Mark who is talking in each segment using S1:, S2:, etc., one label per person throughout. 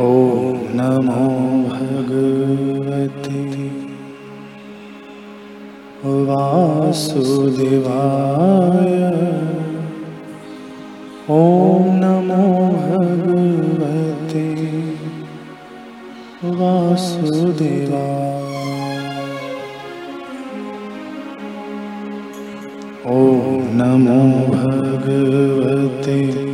S1: ॐ नमो भगवते वासुदेवाय। ॐ नमो भगवते वासुदेवाय। ॐ नमो भगवते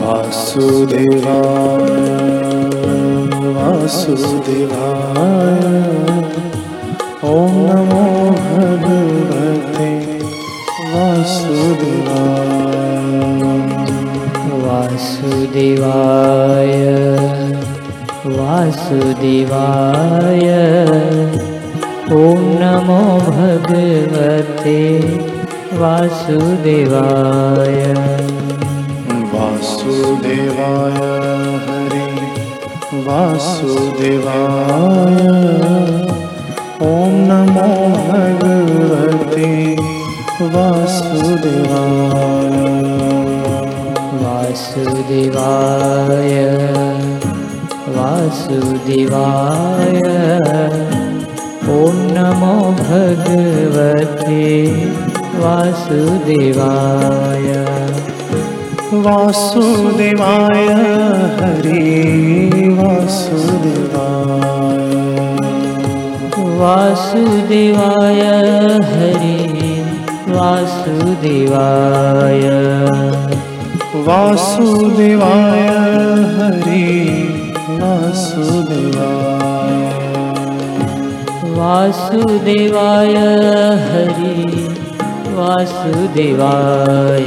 S1: वासुदेवाय। वासुदेवाय ॐ नमो भगवते वासुदेवाय।
S2: वासुदेवाय। वासुदेवाय। ॐ नमो भगवते वासुदेवाय
S1: वासुदेवाय हरि। वासुदेवाय। ॐ नमो भगवते वासुदेवाय।
S2: वासुदेवाय। वासुदेवाय। ॐ नमो भगवते वासुदेवाय
S1: वासुदेवाय हरि वासुदेवाय।
S2: वासुदेवाय हरि वासुदेवाय।
S1: वासुदेवाय हरि वासुदेवाय।
S2: वासुदेवाय हरि वासुदेवाय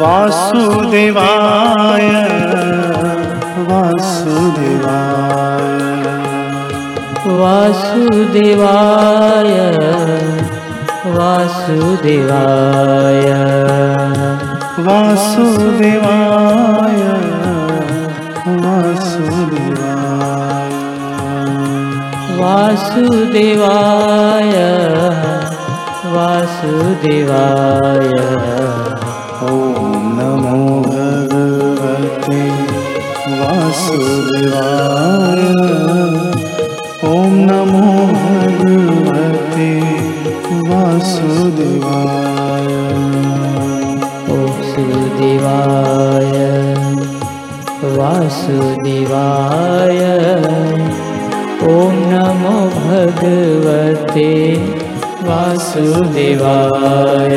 S1: वासुदेवाय। वासुदेवाय।
S2: वासुदेवाय। वासुदेवाय।
S1: वासुदेवाय। वासुदेवाय।
S2: वासुदेवाय। वासुदेवाय
S1: ॐ नमो भगवते वासुदेवाय। ॐ नमो भगवते वासुदेवाय।
S2: वासुदेवाय। वासुदेवाय। ॐ नमो भगवते वासुदेवाय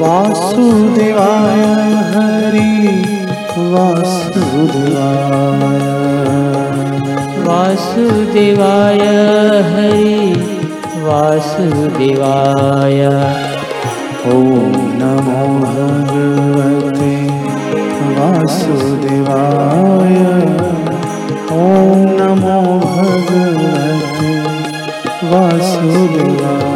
S1: वासुदेवाय हरि वासुदेवाय
S2: वासुदेवाय हरि वासुदेवाय
S1: ॐ नमो भगवते वासुदेवाय ॐ नमो भगवते वासुदेवाय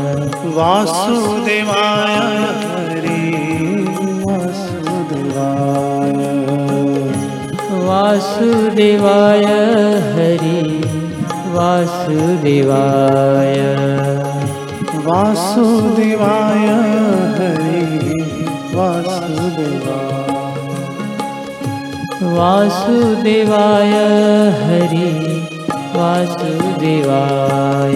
S1: वासुदेवाय हरि वासुदेवाय
S2: वासुदेवाय हरि वासुदेवाय
S1: वासुदेवाय हरि वासुदेवाय
S2: वासुदेवाय हरि वासुदेवाय